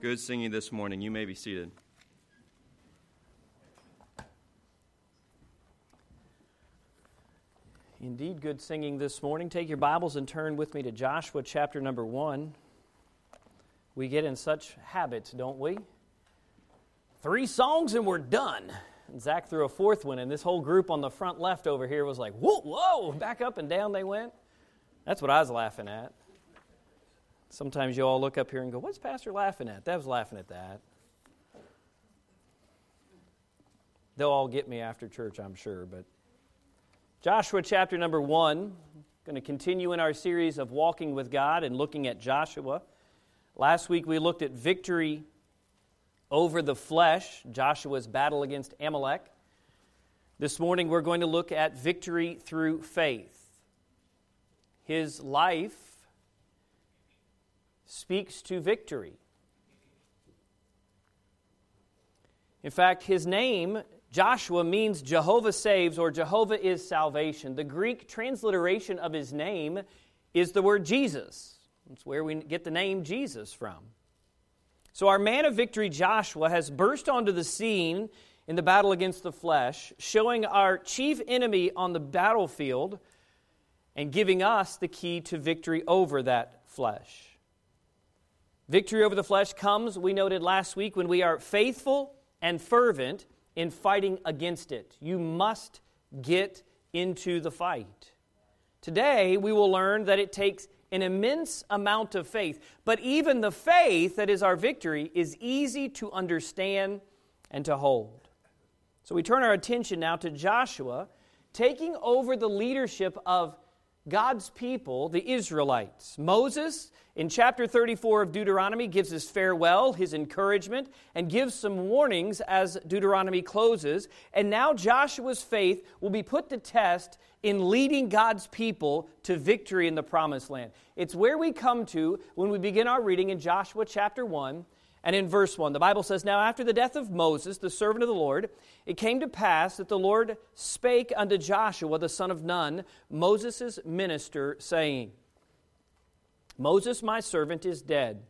Good singing this morning. You may be seated. Indeed, good singing this morning. Take your Bibles and turn with me to Joshua chapter number one. We get in such habits, don't we? Three songs and we're done. And Zach threw a fourth one, and this whole group on the front left over here was like, whoa, whoa, back up and down they went. That's what I was laughing at. Sometimes you all look up here and go, What's Pastor laughing at? That was laughing at that. They'll all get me after church, I'm sure. But Joshua chapter number one, going to continue in our series of walking with God and looking at Joshua. Last week we looked at victory over the flesh, Joshua's battle against Amalek. This morning we're going to look at victory through faith. His life speaks to victory. In fact, his name, Joshua, means Jehovah saves or Jehovah is salvation. The Greek transliteration of his name is the word Jesus. That's where we get the name Jesus from. So, our man of victory, Joshua, has burst onto the scene in the battle against the flesh, showing our chief enemy on the battlefield and giving us the key to victory over that flesh. Victory over the flesh comes, we noted last week, when we are faithful and fervent in fighting against it. You must get into the fight. Today, we will learn that it takes an immense amount of faith, but even the faith that is our victory is easy to understand and to hold. So we turn our attention now to Joshua taking over the leadership of God's people, the Israelites. Moses, in chapter 34 of Deuteronomy, gives his farewell, his encouragement, and gives some warnings as Deuteronomy closes. And now Joshua's faith will be put to test in leading God's people to victory in the promised land. It's where we come to when we begin our reading in Joshua chapter 1 and in verse 1, the Bible says, Now after the death of Moses, the servant of the Lord, it came to pass that the Lord spake unto Joshua, the son of Nun, Moses' minister, saying, Moses, my servant, is dead.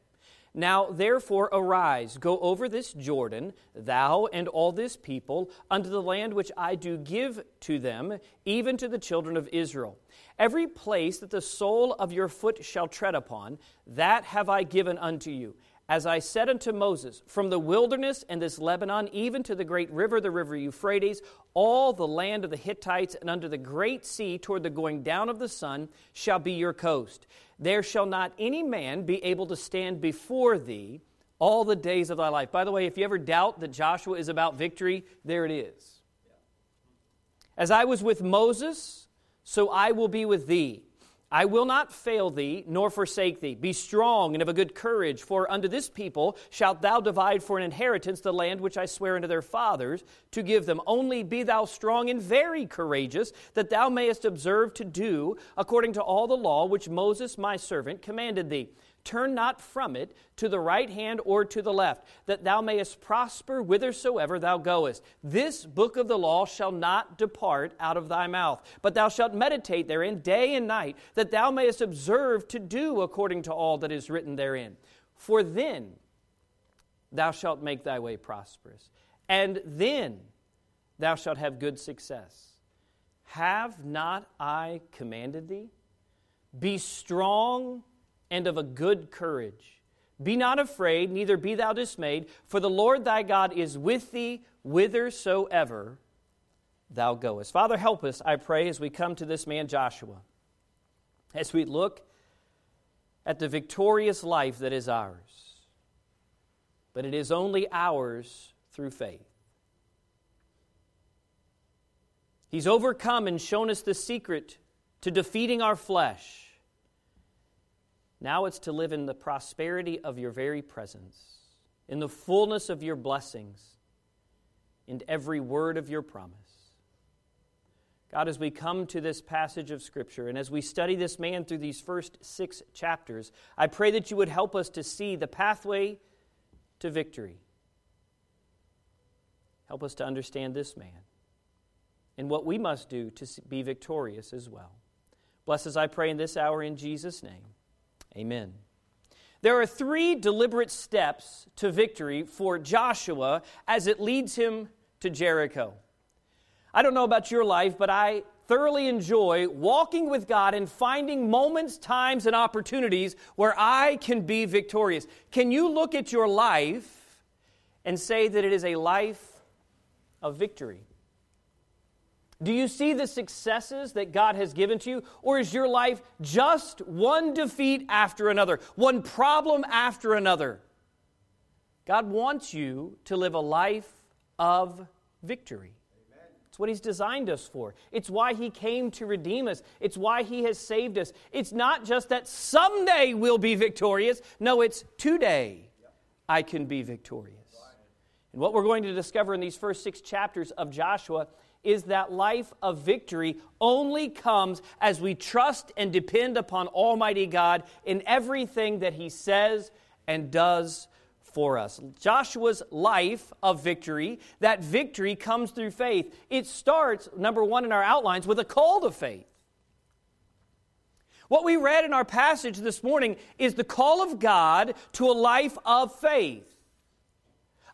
Now therefore arise, go over this Jordan, thou and all this people, unto the land which I do give to them, even to the children of Israel. Every place that the sole of your foot shall tread upon, that have I given unto you as I said unto Moses, from the wilderness and this Lebanon, even to the great river, the river Euphrates, all the land of the Hittites, and under the great sea toward the going down of the sun, shall be your coast. There shall not any man be able to stand before thee all the days of thy life. By the way, if you ever doubt that Joshua is about victory, there it is. As I was with Moses, so I will be with thee. I will not fail thee, nor forsake thee. Be strong and of a good courage, for unto this people shalt thou divide for an inheritance the land which I swear unto their fathers to give them. Only be thou strong and very courageous, that thou mayest observe to do according to all the law which Moses my servant commanded thee. Turn not from it to the right hand or to the left, that thou mayest prosper whithersoever thou goest. This book of the law shall not depart out of thy mouth, but thou shalt meditate therein day and night, that thou mayest observe to do according to all that is written therein. For then thou shalt make thy way prosperous, and then thou shalt have good success. Have not I commanded thee? Be strong and of a good courage. Be not afraid, neither be thou dismayed, for the Lord thy God is with thee whithersoever thou goest. Father, help us, I pray, as we come to this man Joshua, as we look at the victorious life that is ours. But it is only ours through faith. He's overcome and shown us the secret to defeating our flesh now it's to live in the prosperity of your very presence, in the fullness of your blessings, in every word of your promise. God, as we come to this passage of Scripture and as we study this man through these first six chapters, I pray that you would help us to see the pathway to victory. Help us to understand this man and what we must do to be victorious as well. Bless us, I pray, in this hour in Jesus' name. Amen. There are three deliberate steps to victory for Joshua as it leads him to Jericho. I don't know about your life, but I thoroughly enjoy walking with God and finding moments, times, and opportunities where I can be victorious. Can you look at your life and say that it is a life of victory? Do you see the successes that God has given to you? Or is your life just one defeat after another, one problem after another? God wants you to live a life of victory. It's what He's designed us for. It's why He came to redeem us. It's why He has saved us. It's not just that someday we'll be victorious. No, it's today I can be victorious. And what we're going to discover in these first six chapters of Joshua is that life of victory only comes as we trust and depend upon Almighty God in everything that He says and does for us. Joshua's life of victory, that victory comes through faith. It starts, number one in our outlines, with a call to faith. What we read in our passage this morning is the call of God to a life of faith.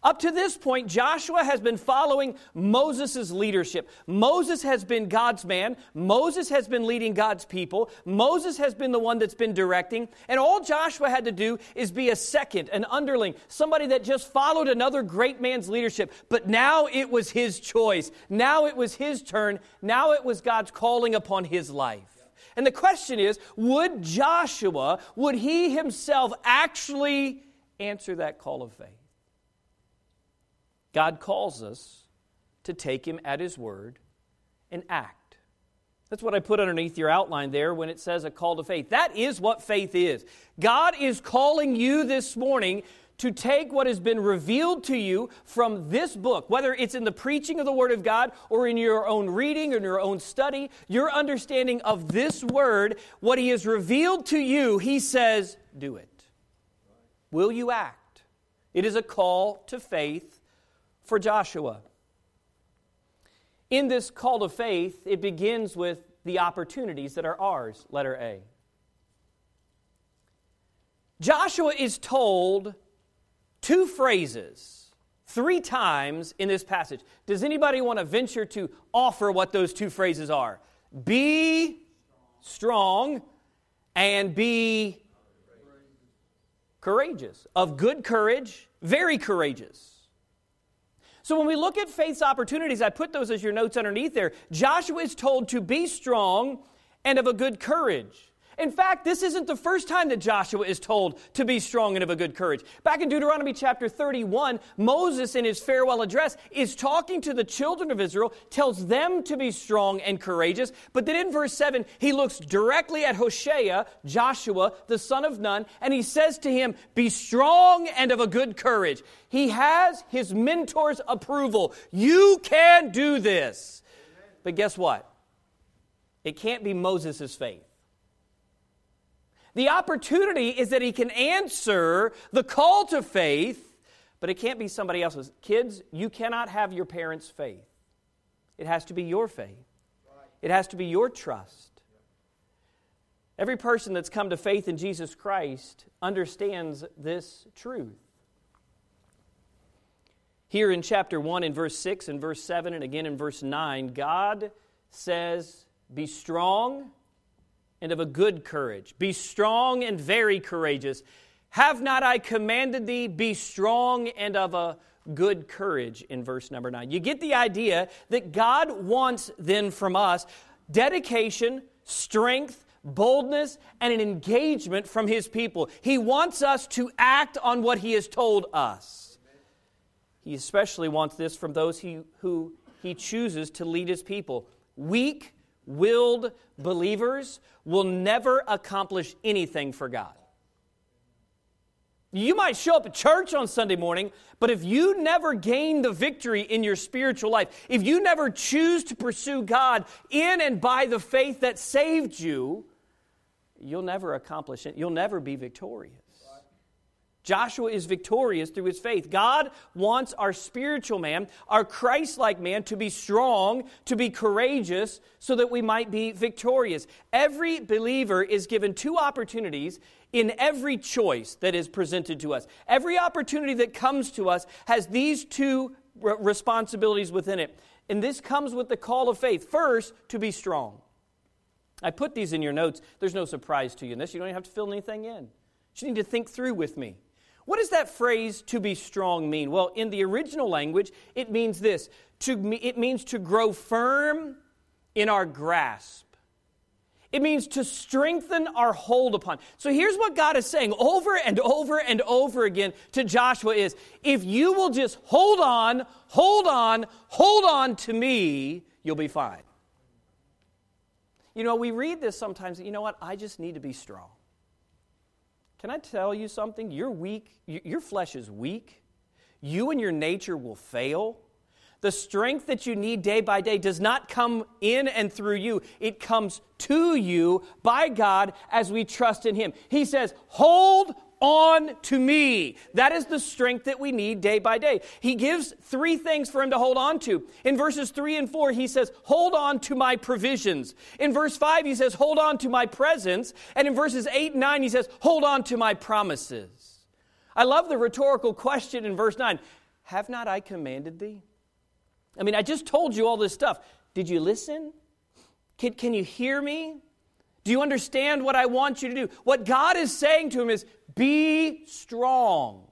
Up to this point, Joshua has been following Moses' leadership. Moses has been God's man. Moses has been leading God's people. Moses has been the one that's been directing. And all Joshua had to do is be a second, an underling, somebody that just followed another great man's leadership. But now it was his choice. Now it was his turn. Now it was God's calling upon his life. And the question is would Joshua, would he himself actually answer that call of faith? God calls us to take Him at His word and act. That's what I put underneath your outline there when it says a call to faith. That is what faith is. God is calling you this morning to take what has been revealed to you from this book, whether it's in the preaching of the Word of God or in your own reading or in your own study, your understanding of this Word, what He has revealed to you, He says, do it. Will you act? It is a call to faith for Joshua. In this call to faith, it begins with the opportunities that are ours, letter A. Joshua is told two phrases three times in this passage. Does anybody want to venture to offer what those two phrases are? Be strong and be courageous. Of good courage, very courageous. So when we look at faith's opportunities, I put those as your notes underneath there. Joshua is told to be strong and of a good courage. In fact, this isn't the first time that Joshua is told to be strong and of a good courage. Back in Deuteronomy chapter 31, Moses, in his farewell address, is talking to the children of Israel, tells them to be strong and courageous. But then in verse 7, he looks directly at Hoshea, Joshua, the son of Nun, and he says to him, Be strong and of a good courage. He has his mentor's approval. You can do this. But guess what? It can't be Moses' faith. The opportunity is that he can answer the call to faith, but it can't be somebody else's. Kids, you cannot have your parents' faith. It has to be your faith, it has to be your trust. Every person that's come to faith in Jesus Christ understands this truth. Here in chapter 1, in verse 6 and verse 7, and again in verse 9, God says, Be strong and of a good courage. Be strong and very courageous. Have not I commanded thee, be strong and of a good courage, in verse number 9. You get the idea that God wants then from us dedication, strength, boldness, and an engagement from His people. He wants us to act on what He has told us. He especially wants this from those he, who He chooses to lead His people. Weak, willed believers will never accomplish anything for God. You might show up at church on Sunday morning, but if you never gain the victory in your spiritual life, if you never choose to pursue God in and by the faith that saved you, you'll never accomplish it. You'll never be victorious. Joshua is victorious through his faith. God wants our spiritual man, our Christ like man, to be strong, to be courageous, so that we might be victorious. Every believer is given two opportunities in every choice that is presented to us. Every opportunity that comes to us has these two responsibilities within it. And this comes with the call of faith. First, to be strong. I put these in your notes. There's no surprise to you in this. You don't even have to fill anything in. You need to think through with me. What does that phrase to be strong mean? Well, in the original language, it means this to, it means to grow firm in our grasp. It means to strengthen our hold upon. So here's what God is saying over and over and over again to Joshua is if you will just hold on, hold on, hold on to me, you'll be fine. You know, we read this sometimes, you know what? I just need to be strong. Can I tell you something? You're weak. Your flesh is weak. You and your nature will fail. The strength that you need day by day does not come in and through you, it comes to you by God as we trust in Him. He says, Hold on to me. That is the strength that we need day by day. He gives three things for him to hold on to. In verses 3 and 4, he says, Hold on to my provisions. In verse 5, he says, Hold on to my presence. And in verses 8 and 9, he says, Hold on to my promises. I love the rhetorical question in verse 9 Have not I commanded thee? I mean, I just told you all this stuff. Did you listen? Can, can you hear me? Do you understand what I want you to do? What God is saying to him is be strong.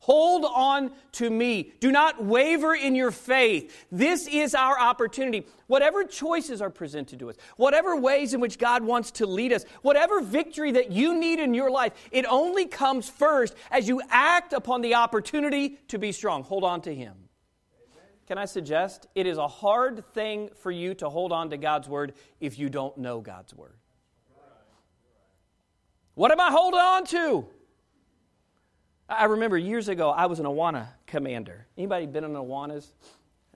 Hold on to me. Do not waver in your faith. This is our opportunity. Whatever choices are presented to us, whatever ways in which God wants to lead us, whatever victory that you need in your life, it only comes first as you act upon the opportunity to be strong. Hold on to Him. Can I suggest it is a hard thing for you to hold on to God's Word if you don't know God's Word? What am I holding on to? I remember years ago I was an Awana commander. Anybody been on Awanas?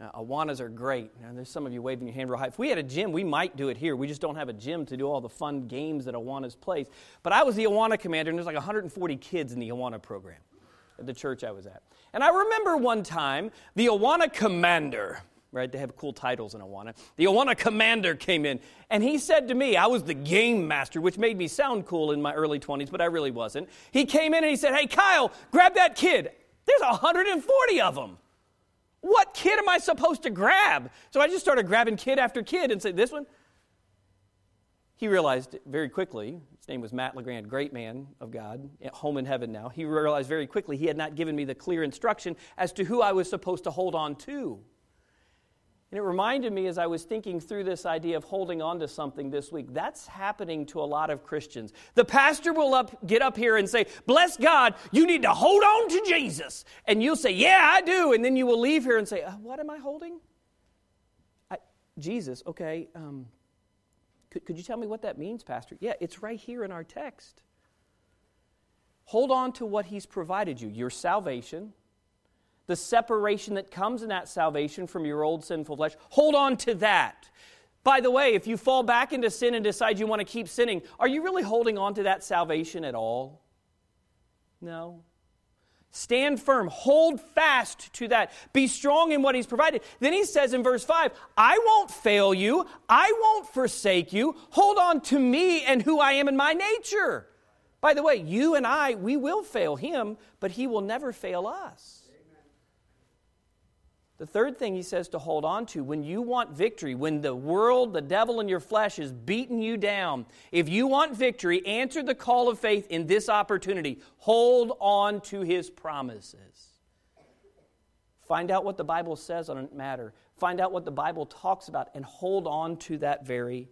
Uh, Awanas are great. And there's some of you waving your hand real high. If we had a gym, we might do it here. We just don't have a gym to do all the fun games that Awanas plays. But I was the Awana commander, and there's like 140 kids in the Awana program at the church I was at. And I remember one time the Awana commander right? They have cool titles in Awana. The Awana commander came in, and he said to me, I was the game master, which made me sound cool in my early 20s, but I really wasn't. He came in and he said, Hey, Kyle, grab that kid. There's 140 of them. What kid am I supposed to grab? So I just started grabbing kid after kid and said, This one? He realized very quickly, his name was Matt LeGrand, great man of God, at home in heaven now. He realized very quickly he had not given me the clear instruction as to who I was supposed to hold on to. And it reminded me as I was thinking through this idea of holding on to something this week. That's happening to a lot of Christians. The pastor will up, get up here and say, Bless God, you need to hold on to Jesus. And you'll say, Yeah, I do. And then you will leave here and say, uh, What am I holding? I, Jesus, okay. Um, could, could you tell me what that means, Pastor? Yeah, it's right here in our text. Hold on to what He's provided you your salvation the separation that comes in that salvation from your old sinful flesh. Hold on to that. By the way, if you fall back into sin and decide you want to keep sinning, are you really holding on to that salvation at all? No. Stand firm. Hold fast to that. Be strong in what He's provided. Then He says in verse 5 I won't fail you. I won't forsake you. Hold on to me and who I am in my nature. By the way, you and I, we will fail Him, but He will never fail us. The third thing he says to hold on to when you want victory, when the world, the devil, and your flesh is beating you down, if you want victory, answer the call of faith in this opportunity. Hold on to his promises. Find out what the Bible says on a matter, find out what the Bible talks about, and hold on to that very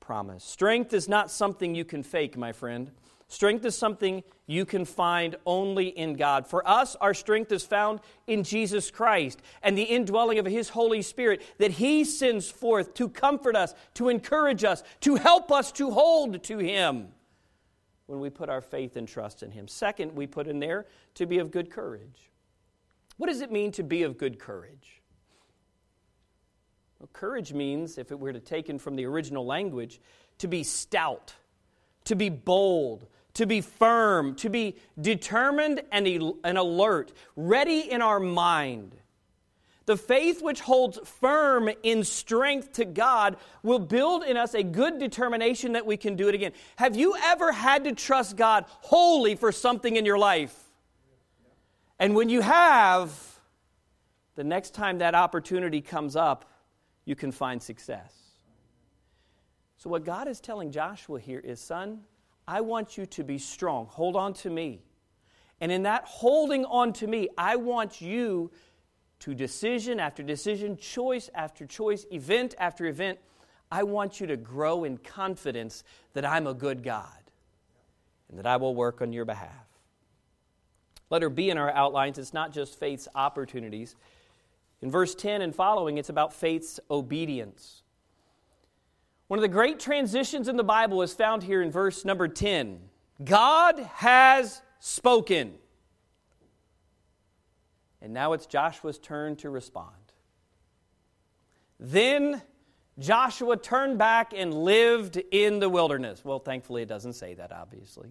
promise. Strength is not something you can fake, my friend. Strength is something you can find only in God. For us, our strength is found in Jesus Christ and the indwelling of His Holy Spirit that He sends forth to comfort us, to encourage us, to help us to hold to Him when we put our faith and trust in Him. Second, we put in there to be of good courage. What does it mean to be of good courage? Well, courage means, if it were to taken from the original language, to be stout, to be bold, to be firm, to be determined and, and alert, ready in our mind. The faith which holds firm in strength to God will build in us a good determination that we can do it again. Have you ever had to trust God wholly for something in your life? And when you have, the next time that opportunity comes up, you can find success. So, what God is telling Joshua here is, son, I want you to be strong. Hold on to me. And in that holding on to me, I want you to decision after decision, choice after choice, event after event, I want you to grow in confidence that I'm a good God and that I will work on your behalf. Letter B in our outlines, it's not just faith's opportunities. In verse 10 and following, it's about faith's obedience. One of the great transitions in the Bible is found here in verse number 10. God has spoken. And now it's Joshua's turn to respond. Then Joshua turned back and lived in the wilderness. Well, thankfully, it doesn't say that, obviously.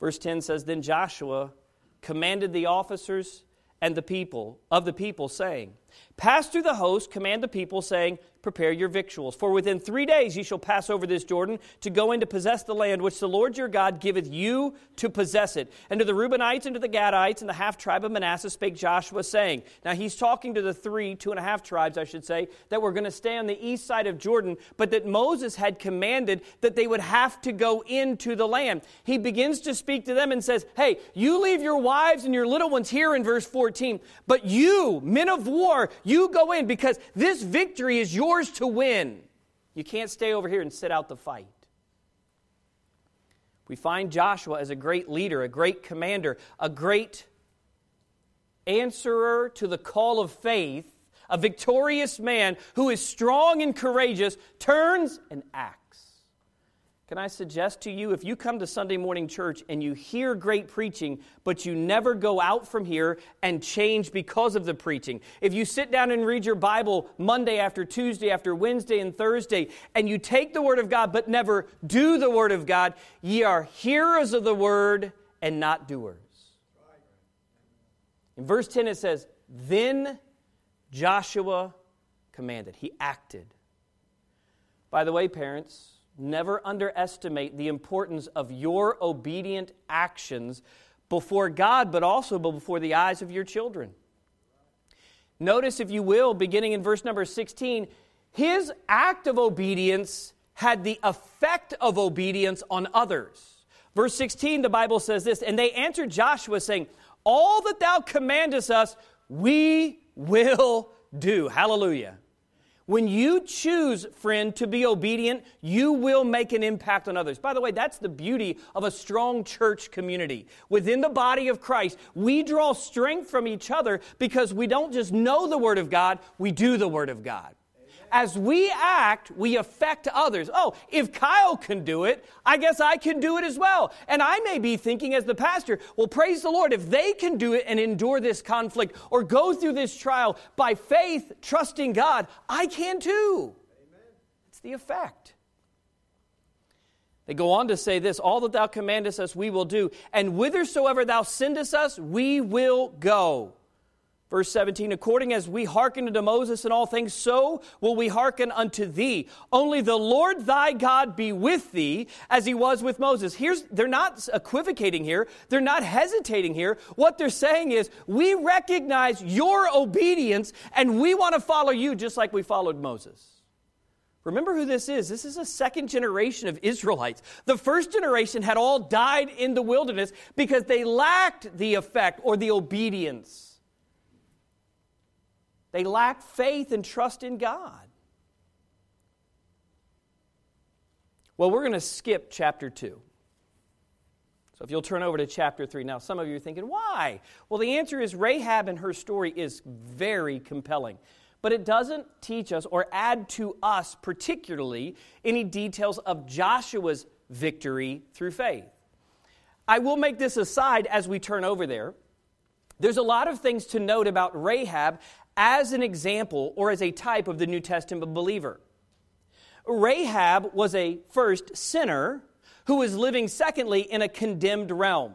Verse 10 says Then Joshua commanded the officers and the people of the people, saying, Pass through the host, command the people, saying, prepare your victuals. For within three days ye shall pass over this Jordan to go in to possess the land which the Lord your God giveth you to possess it. And to the Reubenites and to the Gadites and the half tribe of Manasseh spake Joshua, saying, Now he's talking to the three, two and a half tribes, I should say, that were going to stay on the east side of Jordan, but that Moses had commanded that they would have to go into the land. He begins to speak to them and says, Hey, you leave your wives and your little ones here in verse 14, but you, men of war, you go in because this victory is yours yours to win. You can't stay over here and sit out the fight. We find Joshua as a great leader, a great commander, a great answerer to the call of faith, a victorious man who is strong and courageous, turns and acts. Can I suggest to you if you come to Sunday morning church and you hear great preaching, but you never go out from here and change because of the preaching? If you sit down and read your Bible Monday after Tuesday after Wednesday and Thursday, and you take the Word of God but never do the Word of God, ye are hearers of the Word and not doers. In verse 10 it says, Then Joshua commanded, he acted. By the way, parents, Never underestimate the importance of your obedient actions before God, but also before the eyes of your children. Notice, if you will, beginning in verse number 16, his act of obedience had the effect of obedience on others. Verse 16, the Bible says this And they answered Joshua, saying, All that thou commandest us, we will do. Hallelujah. When you choose, friend, to be obedient, you will make an impact on others. By the way, that's the beauty of a strong church community. Within the body of Christ, we draw strength from each other because we don't just know the Word of God, we do the Word of God as we act, we affect others. Oh, if Kyle can do it, I guess I can do it as well. And I may be thinking as the pastor, well, praise the Lord, if they can do it and endure this conflict or go through this trial by faith, trusting God, I can too. Amen. It's the effect. They go on to say this All that thou commandest us, we will do, and whithersoever thou sendest us, we will go. Verse 17, according as we hearken unto Moses in all things, so will we hearken unto thee. Only the Lord thy God be with thee, as he was with Moses. Here's, they're not equivocating here. They're not hesitating here. What they're saying is, we recognize your obedience and we want to follow you just like we followed Moses. Remember who this is. This is a second generation of Israelites. The first generation had all died in the wilderness because they lacked the effect or the obedience they lack faith and trust in God. Well, we're going to skip chapter 2. So if you'll turn over to chapter 3. Now, some of you are thinking, why? Well, the answer is Rahab and her story is very compelling. But it doesn't teach us or add to us, particularly, any details of Joshua's victory through faith. I will make this aside as we turn over there. There's a lot of things to note about Rahab as an example or as a type of the New Testament believer. Rahab was a first sinner who was living, secondly, in a condemned realm.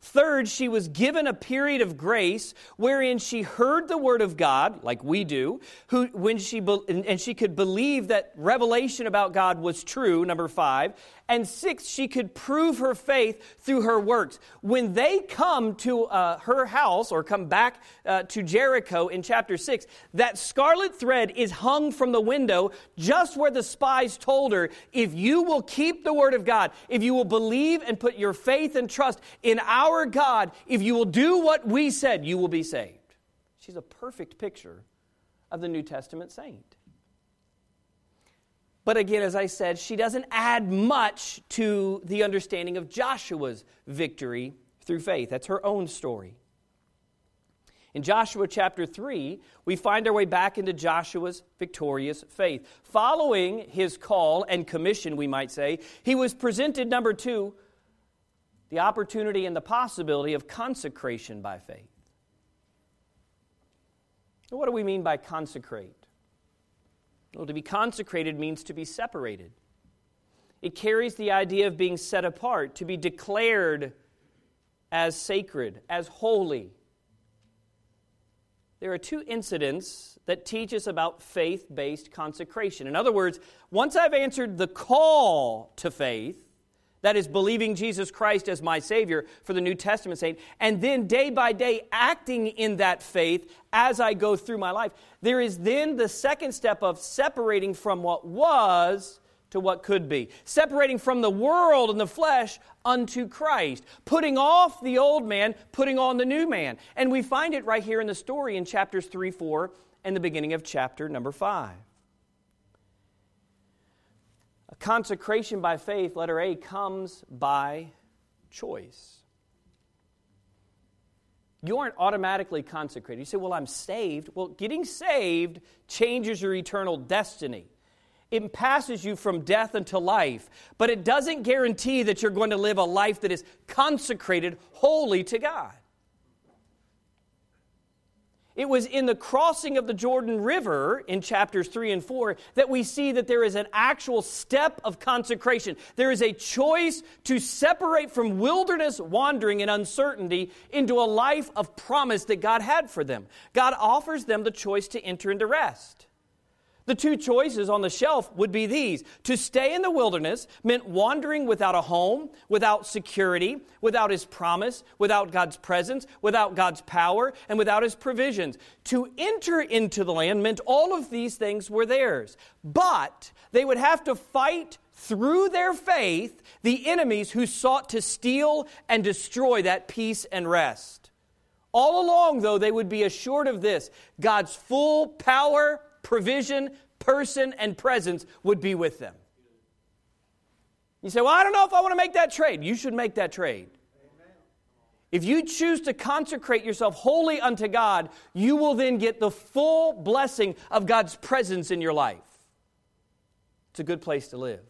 Third, she was given a period of grace wherein she heard the word of God, like we do, who, when she, and she could believe that revelation about God was true, number five, and six, she could prove her faith through her works. When they come to uh, her house or come back uh, to Jericho in chapter six, that scarlet thread is hung from the window just where the spies told her if you will keep the word of God, if you will believe and put your faith and trust in our God, if you will do what we said, you will be saved. She's a perfect picture of the New Testament saint. But again, as I said, she doesn't add much to the understanding of Joshua's victory through faith. That's her own story. In Joshua chapter 3, we find our way back into Joshua's victorious faith. Following his call and commission, we might say, he was presented, number two, the opportunity and the possibility of consecration by faith. What do we mean by consecrate? Well, to be consecrated means to be separated. It carries the idea of being set apart, to be declared as sacred, as holy. There are two incidents that teach us about faith based consecration. In other words, once I've answered the call to faith, that is believing Jesus Christ as my Savior for the New Testament saint, and then day by day acting in that faith as I go through my life. There is then the second step of separating from what was to what could be, separating from the world and the flesh unto Christ, putting off the old man, putting on the new man. And we find it right here in the story in chapters 3, 4, and the beginning of chapter number 5. Consecration by faith, letter A, comes by choice. You aren't automatically consecrated. You say, Well, I'm saved. Well, getting saved changes your eternal destiny. It passes you from death unto life, but it doesn't guarantee that you're going to live a life that is consecrated wholly to God. It was in the crossing of the Jordan River in chapters 3 and 4 that we see that there is an actual step of consecration. There is a choice to separate from wilderness wandering and uncertainty into a life of promise that God had for them. God offers them the choice to enter into rest. The two choices on the shelf would be these. To stay in the wilderness meant wandering without a home, without security, without His promise, without God's presence, without God's power, and without His provisions. To enter into the land meant all of these things were theirs. But they would have to fight through their faith the enemies who sought to steal and destroy that peace and rest. All along, though, they would be assured of this God's full power provision, person, and presence would be with them. You say, Well, I don't know if I want to make that trade. You should make that trade. If you choose to consecrate yourself wholly unto God, you will then get the full blessing of God's presence in your life. It's a good place to live.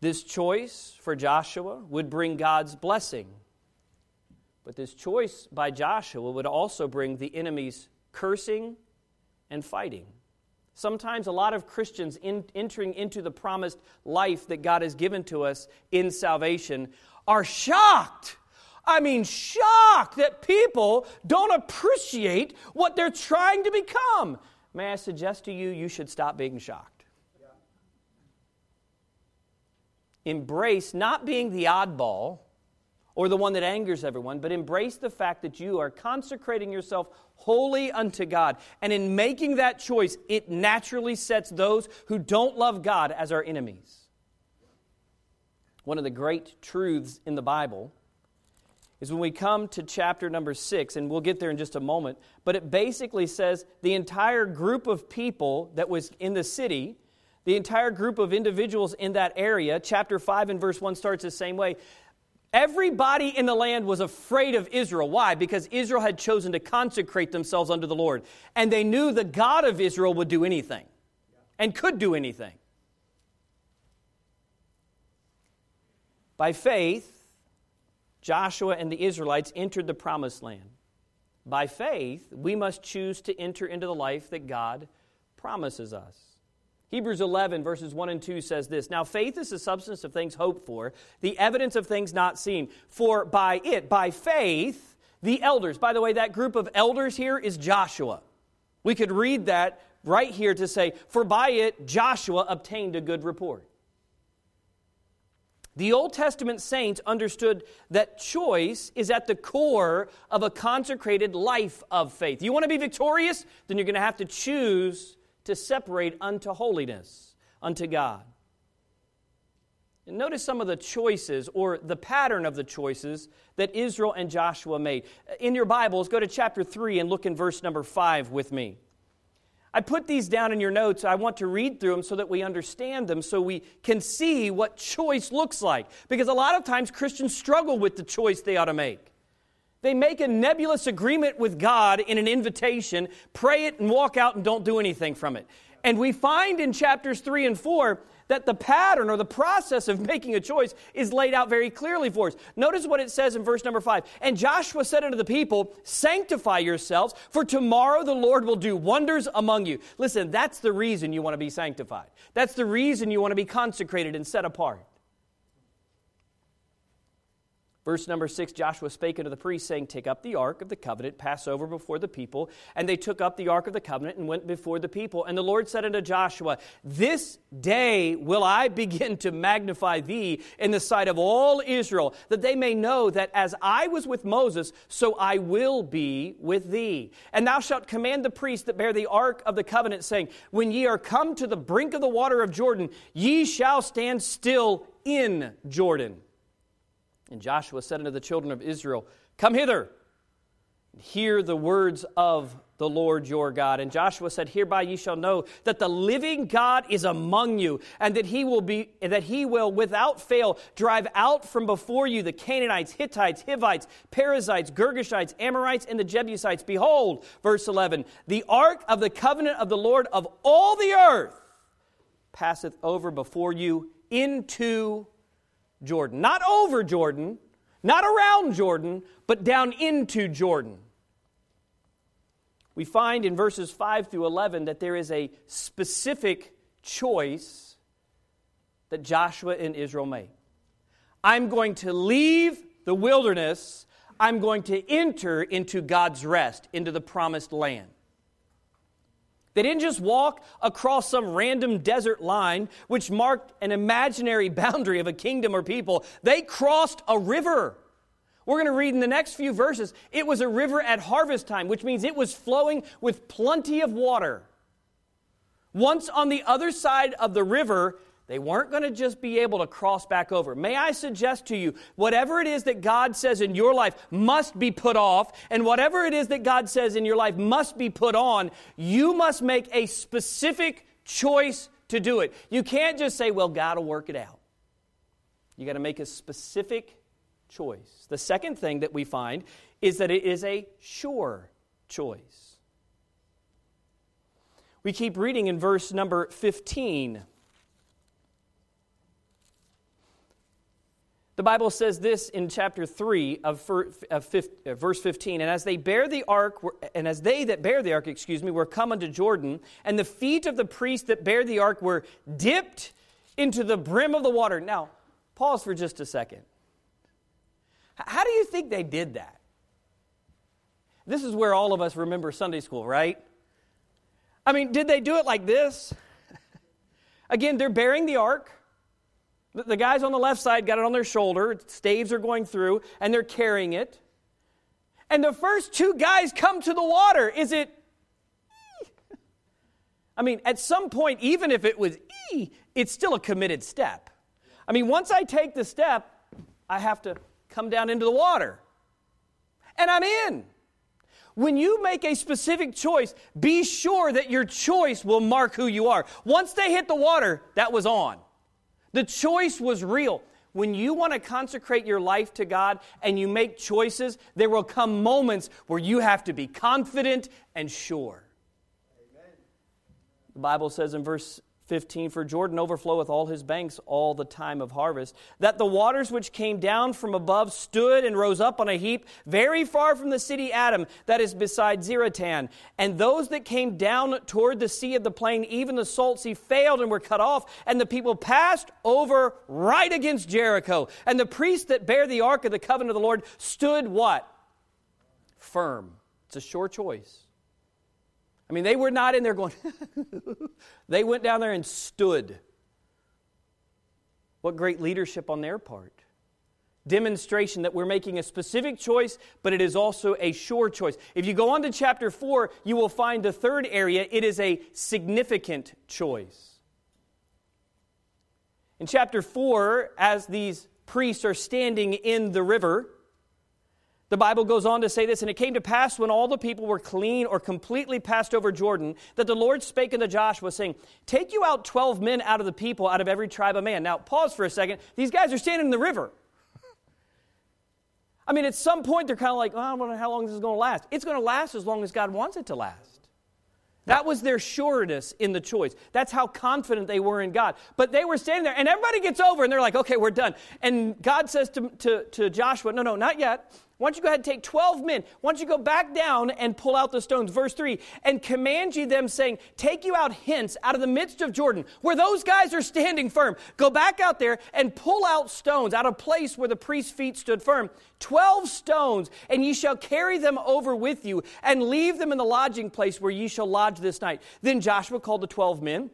This choice for Joshua would bring God's blessing but this choice by Joshua would also bring the enemies cursing and fighting. Sometimes a lot of Christians in, entering into the promised life that God has given to us in salvation are shocked. I mean, shocked that people don't appreciate what they're trying to become. May I suggest to you, you should stop being shocked. Embrace not being the oddball or the one that angers everyone, but embrace the fact that you are consecrating yourself wholly unto God. And in making that choice, it naturally sets those who don't love God as our enemies. One of the great truths in the Bible is when we come to chapter number six, and we'll get there in just a moment, but it basically says the entire group of people that was in the city the entire group of individuals in that area, chapter 5 and verse 1 starts the same way. Everybody in the land was afraid of Israel. Why? Because Israel had chosen to consecrate themselves unto the Lord. And they knew the God of Israel would do anything and could do anything. By faith, Joshua and the Israelites entered the promised land. By faith, we must choose to enter into the life that God promises us. Hebrews 11, verses 1 and 2 says this Now faith is the substance of things hoped for, the evidence of things not seen. For by it, by faith, the elders, by the way, that group of elders here is Joshua. We could read that right here to say, For by it, Joshua obtained a good report. The Old Testament saints understood that choice is at the core of a consecrated life of faith. You want to be victorious? Then you're going to have to choose to separate unto holiness, unto God. And notice some of the choices or the pattern of the choices that Israel and Joshua made. In your Bibles, go to chapter 3 and look in verse number 5 with me. I put these down in your notes. I want to read through them so that we understand them, so we can see what choice looks like. Because a lot of times Christians struggle with the choice they ought to make. They make a nebulous agreement with God in an invitation, pray it, and walk out and don't do anything from it. And we find in chapters 3 and 4 that the pattern or the process of making a choice is laid out very clearly for us. Notice what it says in verse number 5. And Joshua said unto the people, Sanctify yourselves, for tomorrow the Lord will do wonders among you. Listen, that's the reason you want to be sanctified. That's the reason you want to be consecrated and set apart. Verse number six Joshua spake unto the priests, saying, Take up the ark of the covenant, pass over before the people. And they took up the ark of the covenant and went before the people. And the Lord said unto Joshua, This day will I begin to magnify thee in the sight of all Israel, that they may know that as I was with Moses, so I will be with thee. And thou shalt command the priests that bear the ark of the covenant, saying, When ye are come to the brink of the water of Jordan, ye shall stand still in Jordan. And Joshua said unto the children of Israel, Come hither, and hear the words of the Lord your God. And Joshua said, Hereby ye shall know that the living God is among you, and that he will be that he will without fail drive out from before you the Canaanites, Hittites, Hivites, Perizzites, Girgashites, Amorites, and the Jebusites. Behold, verse 11, the ark of the covenant of the Lord of all the earth passeth over before you into Jordan. Not over Jordan, not around Jordan, but down into Jordan. We find in verses 5 through 11 that there is a specific choice that Joshua and Israel make. I'm going to leave the wilderness, I'm going to enter into God's rest, into the promised land. They didn't just walk across some random desert line which marked an imaginary boundary of a kingdom or people. They crossed a river. We're going to read in the next few verses. It was a river at harvest time, which means it was flowing with plenty of water. Once on the other side of the river, they weren't going to just be able to cross back over. May I suggest to you, whatever it is that God says in your life must be put off, and whatever it is that God says in your life must be put on, you must make a specific choice to do it. You can't just say, well, God will work it out. You got to make a specific choice. The second thing that we find is that it is a sure choice. We keep reading in verse number 15. The Bible says this in chapter 3 of, uh, verse 15. And as they bear the ark, and as they that bear the ark, excuse me, were come unto Jordan, and the feet of the priests that bear the ark were dipped into the brim of the water. Now, pause for just a second. How do you think they did that? This is where all of us remember Sunday school, right? I mean, did they do it like this? Again, they're bearing the ark. The guys on the left side got it on their shoulder, staves are going through, and they're carrying it. And the first two guys come to the water. Is it I mean, at some point, even if it was E, it's still a committed step. I mean, once I take the step, I have to come down into the water. And I'm in. When you make a specific choice, be sure that your choice will mark who you are. Once they hit the water, that was on. The choice was real. When you want to consecrate your life to God and you make choices, there will come moments where you have to be confident and sure. Amen. The Bible says in verse 15 For Jordan overfloweth all his banks all the time of harvest, that the waters which came down from above stood and rose up on a heap very far from the city Adam, that is beside Zaretan. And those that came down toward the sea of the plain, even the salt sea, failed and were cut off, and the people passed over right against Jericho. And the priests that bear the ark of the covenant of the Lord stood what? Firm. It's a sure choice. I mean, they were not in there going, they went down there and stood. What great leadership on their part. Demonstration that we're making a specific choice, but it is also a sure choice. If you go on to chapter 4, you will find the third area. It is a significant choice. In chapter 4, as these priests are standing in the river, the Bible goes on to say this, and it came to pass when all the people were clean or completely passed over Jordan, that the Lord spake unto Joshua, saying, Take you out twelve men out of the people, out of every tribe of man. Now, pause for a second. These guys are standing in the river. I mean, at some point, they're kind of like, oh, I don't know how long this is going to last. It's going to last as long as God wants it to last. That was their sureness in the choice. That's how confident they were in God. But they were standing there, and everybody gets over, and they're like, okay, we're done. And God says to, to, to Joshua, no, no, not yet. Why don't you go ahead and take 12 men? Why don't you go back down and pull out the stones? Verse 3 and command ye them, saying, Take you out hence out of the midst of Jordan, where those guys are standing firm. Go back out there and pull out stones out of place where the priest's feet stood firm. 12 stones, and ye shall carry them over with you, and leave them in the lodging place where ye shall lodge this night. Then Joshua called the 12 men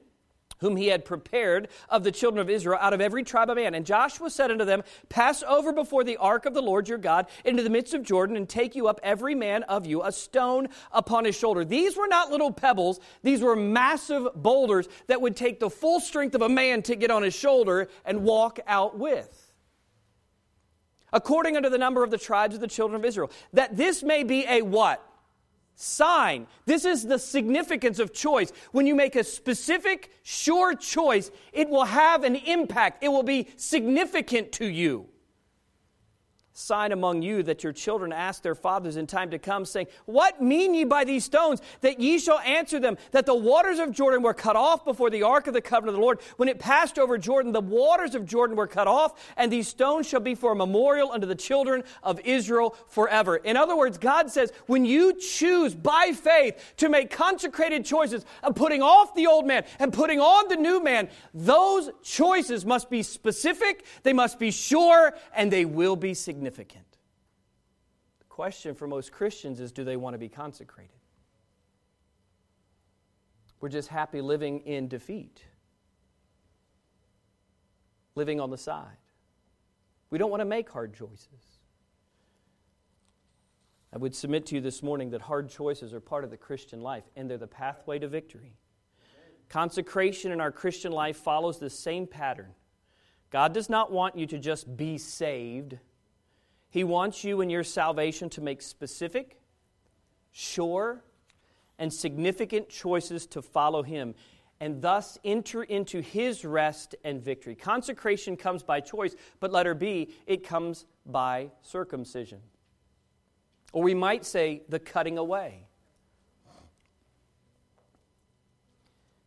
whom he had prepared of the children of Israel out of every tribe of man. And Joshua said unto them, Pass over before the ark of the Lord your God into the midst of Jordan, and take you up every man of you a stone upon his shoulder. These were not little pebbles, these were massive boulders that would take the full strength of a man to get on his shoulder and walk out with. According unto the number of the tribes of the children of Israel, that this may be a what? Sign. This is the significance of choice. When you make a specific, sure choice, it will have an impact, it will be significant to you sign among you that your children ask their fathers in time to come, saying, What mean ye by these stones? That ye shall answer them, that the waters of Jordan were cut off before the ark of the covenant of the Lord. When it passed over Jordan, the waters of Jordan were cut off, and these stones shall be for a memorial unto the children of Israel forever. In other words, God says, when you choose by faith to make consecrated choices of putting off the old man and putting on the new man, those choices must be specific, they must be sure, and they will be significant significant. The question for most Christians is do they want to be consecrated? We're just happy living in defeat, living on the side. We don't want to make hard choices. I would submit to you this morning that hard choices are part of the Christian life and they're the pathway to victory. Consecration in our Christian life follows the same pattern. God does not want you to just be saved. He wants you in your salvation to make specific, sure, and significant choices to follow Him and thus enter into His rest and victory. Consecration comes by choice, but letter B, it comes by circumcision. Or we might say the cutting away.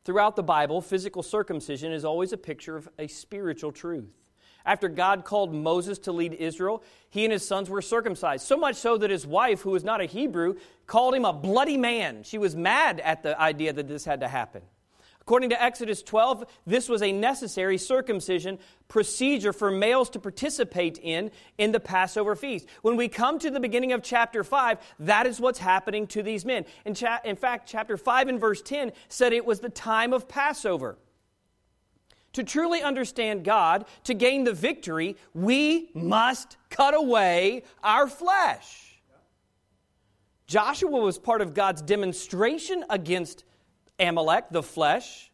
Throughout the Bible, physical circumcision is always a picture of a spiritual truth. After God called Moses to lead Israel, he and his sons were circumcised. So much so that his wife, who was not a Hebrew, called him a bloody man. She was mad at the idea that this had to happen. According to Exodus 12, this was a necessary circumcision procedure for males to participate in in the Passover feast. When we come to the beginning of chapter 5, that is what's happening to these men. In, cha- in fact, chapter 5 and verse 10 said it was the time of Passover. To truly understand God, to gain the victory, we must cut away our flesh. Joshua was part of God's demonstration against Amalek, the flesh.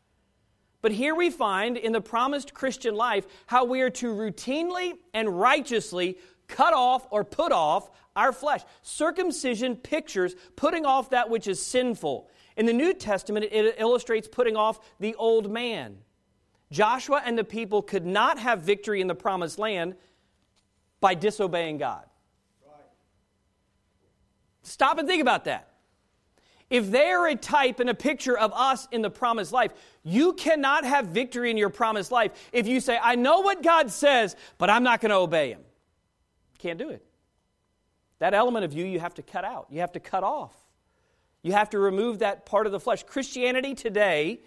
But here we find in the promised Christian life how we are to routinely and righteously cut off or put off our flesh. Circumcision pictures putting off that which is sinful. In the New Testament, it illustrates putting off the old man. Joshua and the people could not have victory in the promised land by disobeying God. Stop and think about that. if they are a type and a picture of us in the promised life, you cannot have victory in your promised life if you say, I know what God says, but I'm not going to obey Him. Can't do it. That element of you, you have to cut out, you have to cut off. You have to remove that part of the flesh. Christianity today,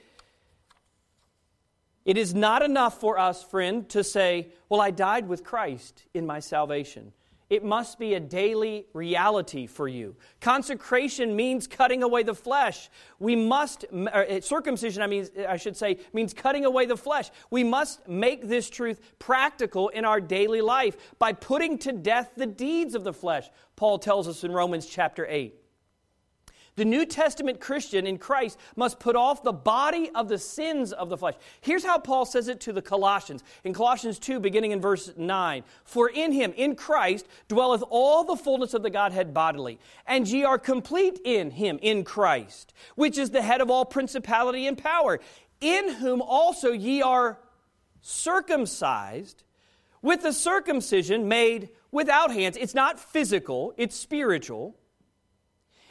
it is not enough for us, friend, to say, Well, I died with Christ in my salvation. It must be a daily reality for you. Consecration means cutting away the flesh. We must, uh, circumcision, I mean, I should say, means cutting away the flesh. We must make this truth practical in our daily life by putting to death the deeds of the flesh, Paul tells us in Romans chapter 8. The New Testament Christian in Christ must put off the body of the sins of the flesh. Here's how Paul says it to the Colossians in Colossians 2, beginning in verse 9 For in him, in Christ, dwelleth all the fullness of the Godhead bodily, and ye are complete in him, in Christ, which is the head of all principality and power, in whom also ye are circumcised with the circumcision made without hands. It's not physical, it's spiritual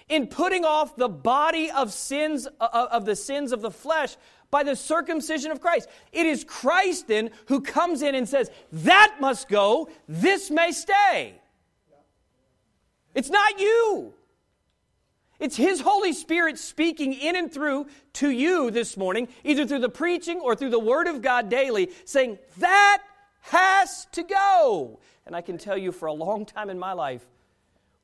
in putting off the body of sins uh, uh, of the sins of the flesh by the circumcision of Christ. It is Christ then who comes in and says, "That must go, this may stay." It's not you. It's His Holy Spirit speaking in and through to you this morning, either through the preaching or through the Word of God daily, saying, That has to go. And I can tell you for a long time in my life,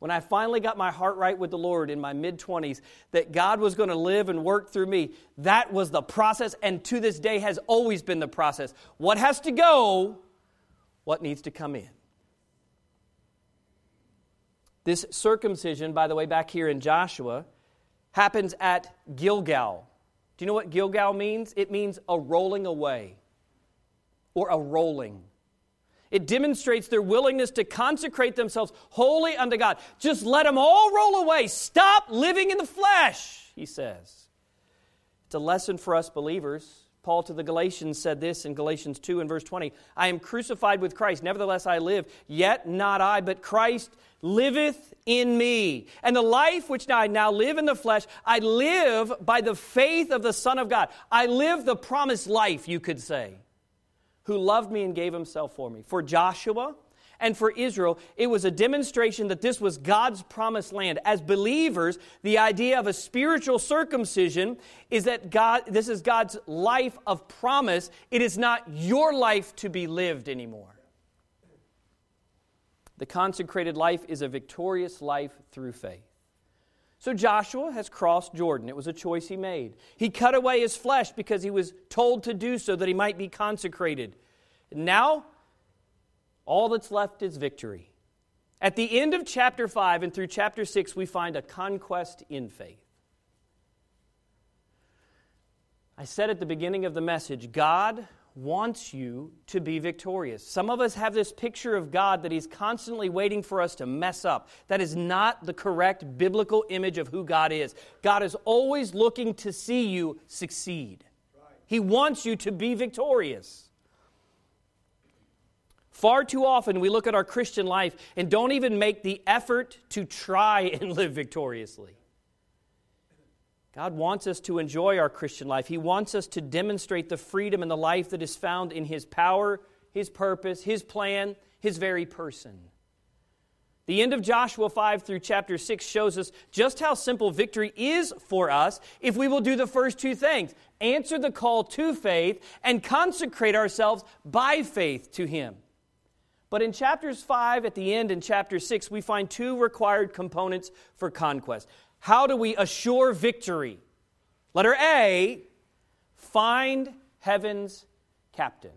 when I finally got my heart right with the Lord in my mid 20s, that God was going to live and work through me, that was the process, and to this day has always been the process. What has to go, what needs to come in. This circumcision, by the way, back here in Joshua, happens at Gilgal. Do you know what Gilgal means? It means a rolling away or a rolling. It demonstrates their willingness to consecrate themselves wholly unto God. Just let them all roll away. Stop living in the flesh, he says. It's a lesson for us believers. Paul to the Galatians said this in Galatians 2 and verse 20 I am crucified with Christ, nevertheless I live, yet not I, but Christ liveth in me. And the life which I now live in the flesh, I live by the faith of the Son of God. I live the promised life, you could say who loved me and gave himself for me. For Joshua and for Israel, it was a demonstration that this was God's promised land. As believers, the idea of a spiritual circumcision is that God, this is God's life of promise. It is not your life to be lived anymore. The consecrated life is a victorious life through faith. So Joshua has crossed Jordan. It was a choice he made. He cut away his flesh because he was told to do so that he might be consecrated. Now, all that's left is victory. At the end of chapter 5 and through chapter 6, we find a conquest in faith. I said at the beginning of the message God wants you to be victorious. Some of us have this picture of God that He's constantly waiting for us to mess up. That is not the correct biblical image of who God is. God is always looking to see you succeed, He wants you to be victorious. Far too often we look at our Christian life and don't even make the effort to try and live victoriously. God wants us to enjoy our Christian life. He wants us to demonstrate the freedom and the life that is found in His power, His purpose, His plan, His very person. The end of Joshua 5 through chapter 6 shows us just how simple victory is for us if we will do the first two things answer the call to faith and consecrate ourselves by faith to Him. But in chapters 5 at the end and chapter 6, we find two required components for conquest. How do we assure victory? Letter A find heaven's captain.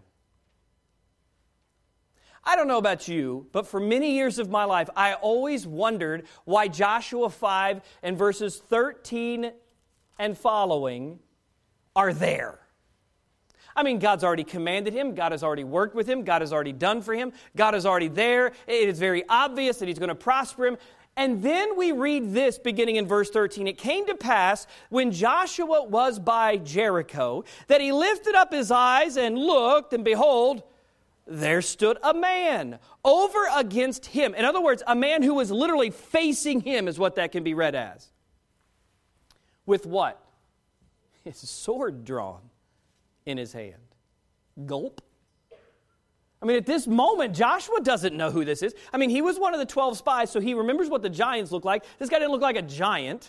I don't know about you, but for many years of my life, I always wondered why Joshua 5 and verses 13 and following are there. I mean, God's already commanded him, God has already worked with him, God has already done for him, God is already there. It is very obvious that he's going to prosper him. And then we read this beginning in verse 13. It came to pass when Joshua was by Jericho that he lifted up his eyes and looked, and behold, there stood a man over against him. In other words, a man who was literally facing him, is what that can be read as. with what? His sword drawn in his hand. Gulp. I mean, at this moment, Joshua doesn't know who this is. I mean, he was one of the 12 spies, so he remembers what the giants look like. This guy didn't look like a giant.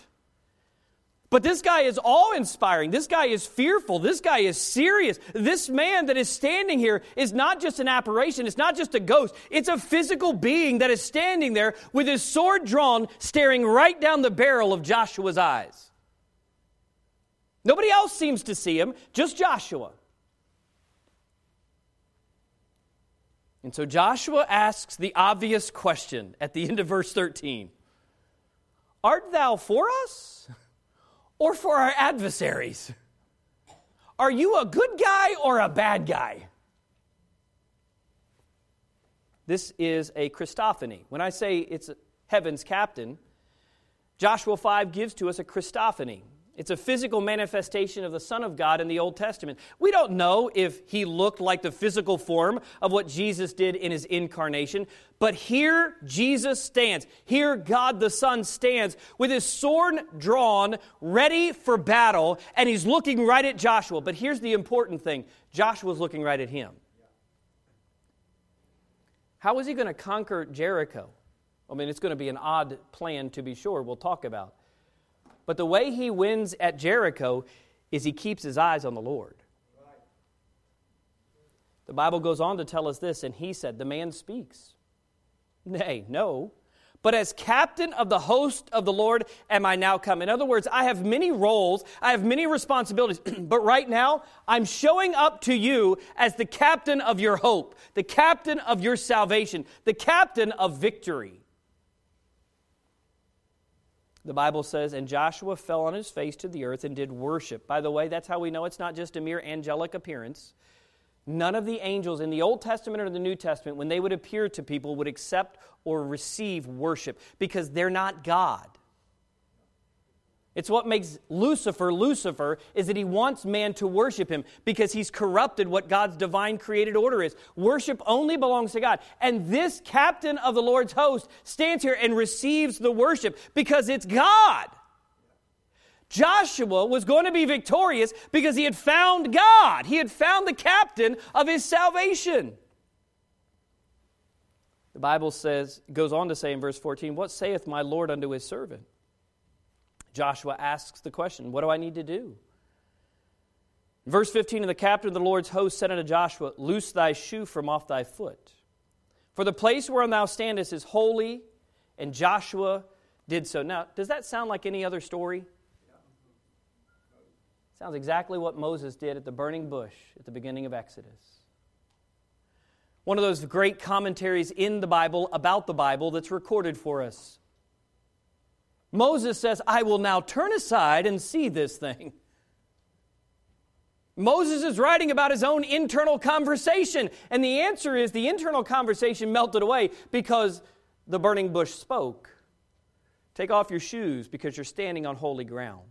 But this guy is awe inspiring. This guy is fearful. This guy is serious. This man that is standing here is not just an apparition, it's not just a ghost. It's a physical being that is standing there with his sword drawn, staring right down the barrel of Joshua's eyes. Nobody else seems to see him, just Joshua. And so Joshua asks the obvious question at the end of verse 13 Art thou for us or for our adversaries? Are you a good guy or a bad guy? This is a Christophany. When I say it's heaven's captain, Joshua 5 gives to us a Christophany. It's a physical manifestation of the Son of God in the Old Testament. We don't know if he looked like the physical form of what Jesus did in his incarnation, but here Jesus stands. Here God the Son stands with his sword drawn, ready for battle, and he's looking right at Joshua. But here's the important thing Joshua's looking right at him. How is he going to conquer Jericho? I mean, it's going to be an odd plan to be sure, we'll talk about. But the way he wins at Jericho is he keeps his eyes on the Lord. The Bible goes on to tell us this, and he said, The man speaks. Nay, no. But as captain of the host of the Lord am I now come. In other words, I have many roles, I have many responsibilities, but right now I'm showing up to you as the captain of your hope, the captain of your salvation, the captain of victory. The Bible says, and Joshua fell on his face to the earth and did worship. By the way, that's how we know it's not just a mere angelic appearance. None of the angels in the Old Testament or the New Testament, when they would appear to people, would accept or receive worship because they're not God. It's what makes Lucifer Lucifer is that he wants man to worship him because he's corrupted what God's divine created order is. Worship only belongs to God. And this captain of the Lord's host stands here and receives the worship because it's God. Joshua was going to be victorious because he had found God. He had found the captain of his salvation. The Bible says goes on to say in verse 14, "What saith my Lord unto his servant?" Joshua asks the question, What do I need to do? Verse 15 And the captain of the Lord's host said unto Joshua, Loose thy shoe from off thy foot. For the place whereon thou standest is holy. And Joshua did so. Now, does that sound like any other story? Sounds exactly what Moses did at the burning bush at the beginning of Exodus. One of those great commentaries in the Bible about the Bible that's recorded for us. Moses says, I will now turn aside and see this thing. Moses is writing about his own internal conversation. And the answer is the internal conversation melted away because the burning bush spoke. Take off your shoes because you're standing on holy ground.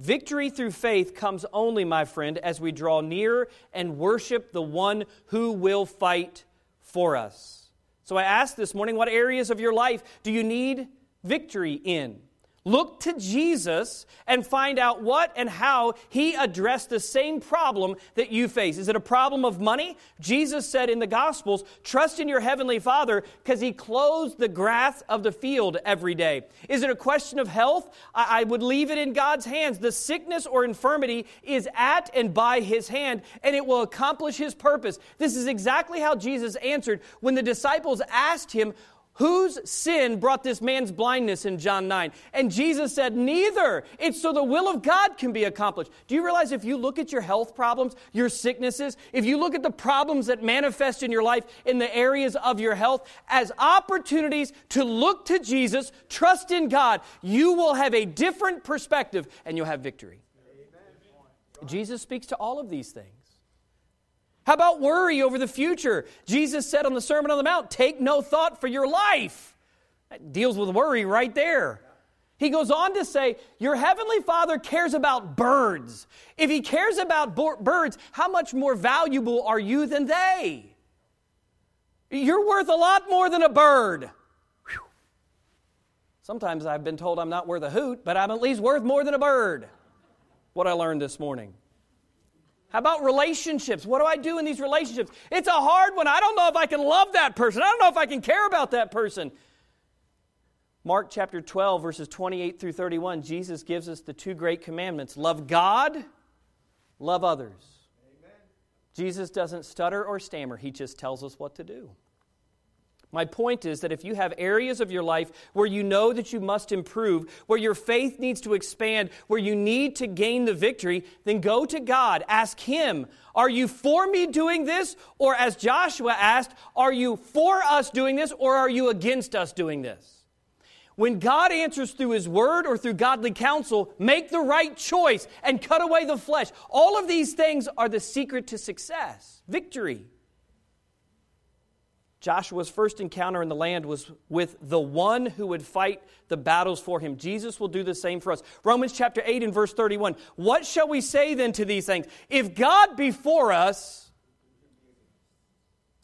Victory through faith comes only, my friend, as we draw near and worship the one who will fight for us. So I ask this morning what areas of your life do you need victory in. Look to Jesus and find out what and how he addressed the same problem that you face. Is it a problem of money? Jesus said in the Gospels, trust in your heavenly Father because he clothes the grass of the field every day. Is it a question of health? I, I would leave it in God's hands. The sickness or infirmity is at and by his hand, and it will accomplish his purpose. This is exactly how Jesus answered when the disciples asked him, Whose sin brought this man's blindness in John 9? And Jesus said, Neither. It's so the will of God can be accomplished. Do you realize if you look at your health problems, your sicknesses, if you look at the problems that manifest in your life in the areas of your health as opportunities to look to Jesus, trust in God, you will have a different perspective and you'll have victory. Amen. Jesus speaks to all of these things. How about worry over the future? Jesus said on the Sermon on the Mount, take no thought for your life. That deals with worry right there. He goes on to say, Your heavenly Father cares about birds. If He cares about bo- birds, how much more valuable are you than they? You're worth a lot more than a bird. Whew. Sometimes I've been told I'm not worth a hoot, but I'm at least worth more than a bird. What I learned this morning. How about relationships? What do I do in these relationships? It's a hard one. I don't know if I can love that person. I don't know if I can care about that person. Mark chapter 12, verses 28 through 31, Jesus gives us the two great commandments love God, love others. Amen. Jesus doesn't stutter or stammer, he just tells us what to do. My point is that if you have areas of your life where you know that you must improve, where your faith needs to expand, where you need to gain the victory, then go to God. Ask Him, Are you for me doing this? Or as Joshua asked, Are you for us doing this? Or are you against us doing this? When God answers through His Word or through godly counsel, make the right choice and cut away the flesh. All of these things are the secret to success, victory. Joshua's first encounter in the land was with the one who would fight the battles for him. Jesus will do the same for us. Romans chapter 8 and verse 31. What shall we say then to these things? If God be for us,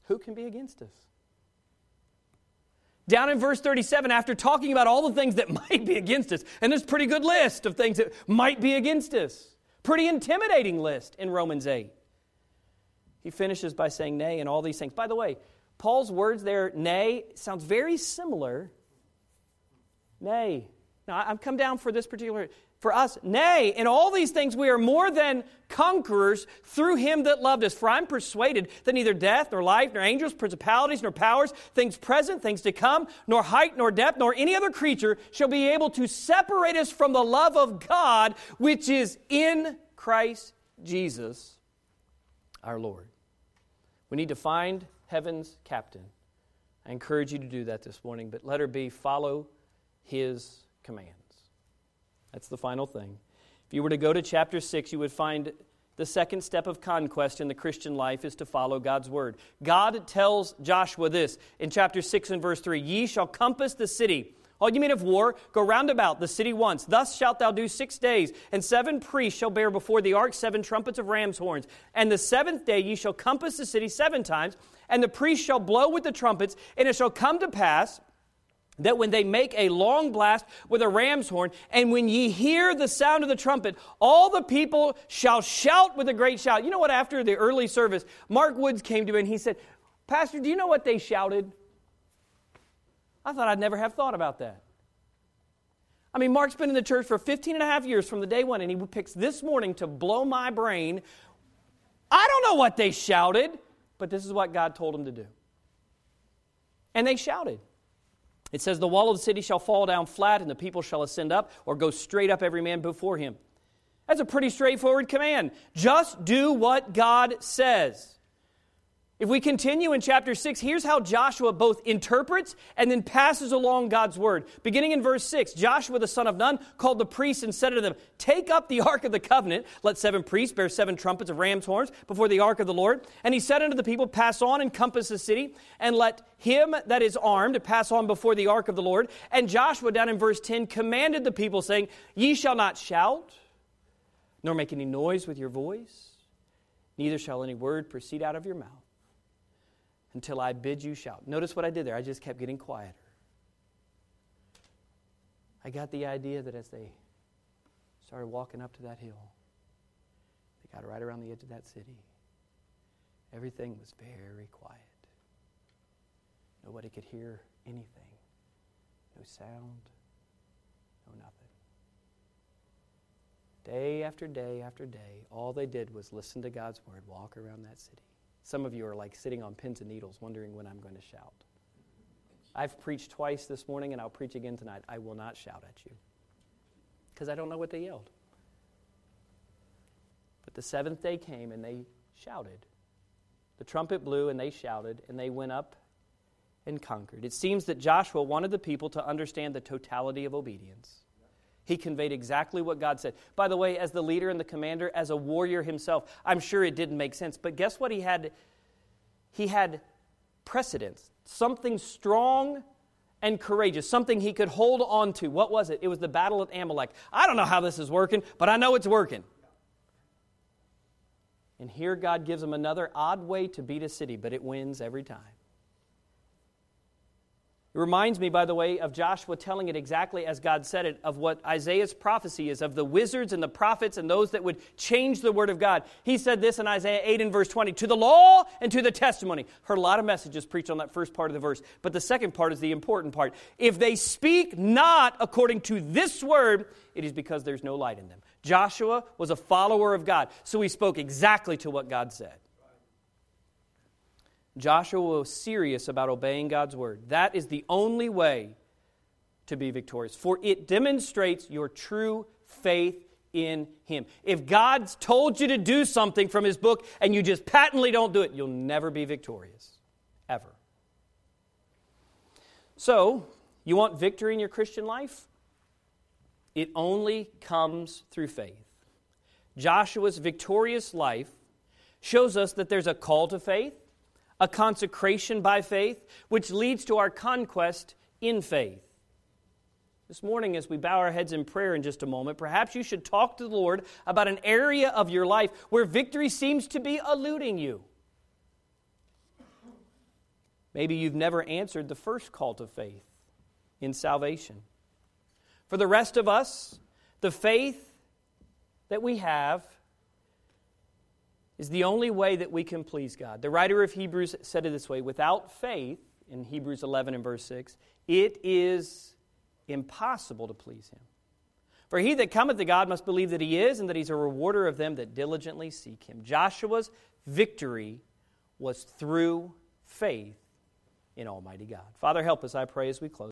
who can be against us? Down in verse 37, after talking about all the things that might be against us, and there's a pretty good list of things that might be against us. Pretty intimidating list in Romans 8. He finishes by saying, Nay, and all these things. By the way, Paul's words there, nay, sounds very similar. Nay. Now, I've come down for this particular, for us, nay, in all these things we are more than conquerors through him that loved us. For I'm persuaded that neither death, nor life, nor angels, principalities, nor powers, things present, things to come, nor height, nor depth, nor any other creature shall be able to separate us from the love of God which is in Christ Jesus our Lord. We need to find heaven's captain. I encourage you to do that this morning, but letter B, follow his commands. That's the final thing. If you were to go to chapter 6, you would find the second step of conquest in the Christian life is to follow God's word. God tells Joshua this in chapter 6 and verse 3 Ye shall compass the city all you men of war, go round about the city once. Thus shalt thou do six days. And seven priests shall bear before the ark seven trumpets of ram's horns. And the seventh day ye shall compass the city seven times. And the priests shall blow with the trumpets. And it shall come to pass that when they make a long blast with a ram's horn, and when ye hear the sound of the trumpet, all the people shall shout with a great shout. You know what? After the early service, Mark Woods came to me and he said, Pastor, do you know what they shouted? I thought I'd never have thought about that. I mean, Mark's been in the church for 15 and a half years from the day one, and he picks this morning to blow my brain. I don't know what they shouted, but this is what God told him to do. And they shouted. It says, The wall of the city shall fall down flat, and the people shall ascend up, or go straight up every man before him. That's a pretty straightforward command. Just do what God says. If we continue in chapter 6, here's how Joshua both interprets and then passes along God's word. Beginning in verse 6, Joshua the son of Nun called the priests and said to them, Take up the ark of the covenant. Let seven priests bear seven trumpets of ram's horns before the ark of the Lord. And he said unto the people, Pass on and compass the city, and let him that is armed pass on before the ark of the Lord. And Joshua, down in verse 10, commanded the people, saying, Ye shall not shout, nor make any noise with your voice, neither shall any word proceed out of your mouth until I bid you shout. Notice what I did there. I just kept getting quieter. I got the idea that as they started walking up to that hill, they got right around the edge of that city. Everything was very quiet. Nobody could hear anything. No sound, no nothing. Day after day after day, all they did was listen to God's word, walk around that city. Some of you are like sitting on pins and needles, wondering when I'm going to shout. I've preached twice this morning, and I'll preach again tonight. I will not shout at you because I don't know what they yelled. But the seventh day came, and they shouted. The trumpet blew, and they shouted, and they went up and conquered. It seems that Joshua wanted the people to understand the totality of obedience. He conveyed exactly what God said. By the way, as the leader and the commander, as a warrior himself, I'm sure it didn't make sense. But guess what he had? He had precedence, something strong and courageous, something he could hold on to. What was it? It was the battle of Amalek. I don't know how this is working, but I know it's working. And here God gives him another odd way to beat a city, but it wins every time. It reminds me, by the way, of Joshua telling it exactly as God said it, of what Isaiah's prophecy is of the wizards and the prophets and those that would change the word of God. He said this in Isaiah 8 and verse 20 to the law and to the testimony. Heard a lot of messages preached on that first part of the verse, but the second part is the important part. If they speak not according to this word, it is because there's no light in them. Joshua was a follower of God, so he spoke exactly to what God said. Joshua was serious about obeying God's word. That is the only way to be victorious, for it demonstrates your true faith in Him. If God's told you to do something from His book and you just patently don't do it, you'll never be victorious. Ever. So, you want victory in your Christian life? It only comes through faith. Joshua's victorious life shows us that there's a call to faith a consecration by faith, which leads to our conquest in faith. This morning, as we bow our heads in prayer in just a moment, perhaps you should talk to the Lord about an area of your life where victory seems to be eluding you. Maybe you've never answered the first call to faith in salvation. For the rest of us, the faith that we have is the only way that we can please God. The writer of Hebrews said it this way without faith, in Hebrews 11 and verse 6, it is impossible to please him. For he that cometh to God must believe that he is, and that he's a rewarder of them that diligently seek him. Joshua's victory was through faith in Almighty God. Father, help us, I pray, as we close.